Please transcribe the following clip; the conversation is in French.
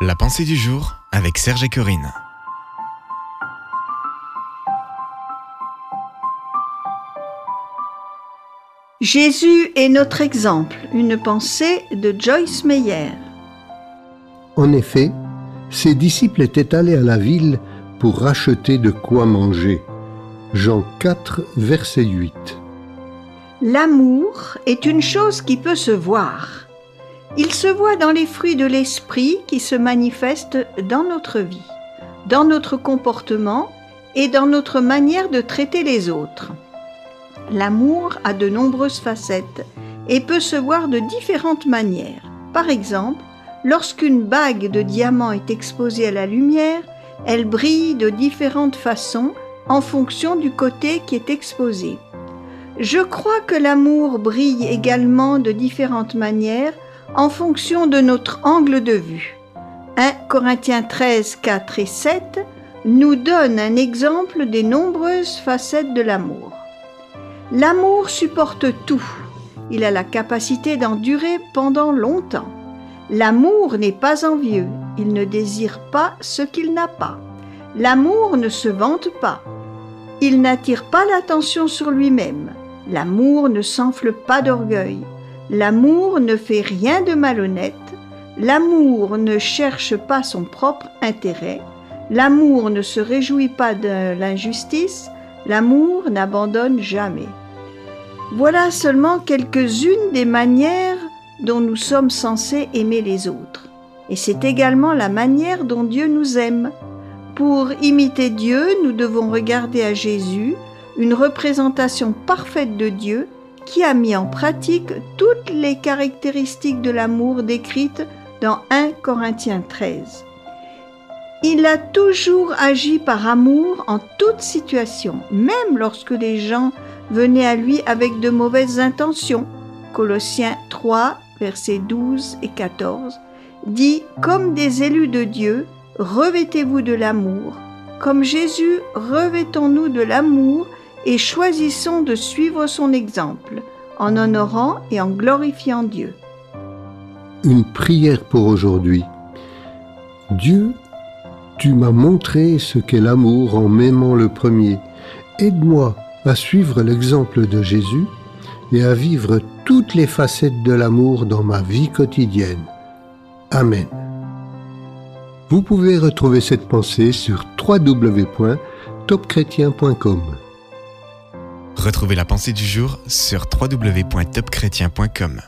La pensée du jour avec Serge et Corinne. Jésus est notre exemple, une pensée de Joyce Meyer. En effet, ses disciples étaient allés à la ville pour racheter de quoi manger. Jean 4, verset 8. L'amour est une chose qui peut se voir. Il se voit dans les fruits de l'esprit qui se manifestent dans notre vie, dans notre comportement et dans notre manière de traiter les autres. L'amour a de nombreuses facettes et peut se voir de différentes manières. Par exemple, lorsqu'une bague de diamant est exposée à la lumière, elle brille de différentes façons en fonction du côté qui est exposé. Je crois que l'amour brille également de différentes manières en fonction de notre angle de vue. 1 Corinthiens 13, 4 et 7 nous donne un exemple des nombreuses facettes de l'amour. L'amour supporte tout. Il a la capacité d'endurer pendant longtemps. L'amour n'est pas envieux. Il ne désire pas ce qu'il n'a pas. L'amour ne se vante pas. Il n'attire pas l'attention sur lui-même. L'amour ne s'enfle pas d'orgueil. L'amour ne fait rien de malhonnête. L'amour ne cherche pas son propre intérêt. L'amour ne se réjouit pas de l'injustice. L'amour n'abandonne jamais. Voilà seulement quelques-unes des manières dont nous sommes censés aimer les autres. Et c'est également la manière dont Dieu nous aime. Pour imiter Dieu, nous devons regarder à Jésus, une représentation parfaite de Dieu qui a mis en pratique toutes les caractéristiques de l'amour décrites dans 1 Corinthiens 13. Il a toujours agi par amour en toute situation, même lorsque les gens venaient à lui avec de mauvaises intentions. Colossiens 3, versets 12 et 14 dit Comme des élus de Dieu, revêtez-vous de l'amour. Comme Jésus, revêtons-nous de l'amour et choisissons de suivre son exemple, en honorant et en glorifiant Dieu. Une prière pour aujourd'hui. Dieu, tu m'as montré ce qu'est l'amour en m'aimant le premier. Aide-moi à suivre l'exemple de Jésus et à vivre toutes les facettes de l'amour dans ma vie quotidienne. Amen. Vous pouvez retrouver cette pensée sur www.topchrétien.com. Retrouvez la pensée du jour sur www.topchrétien.com.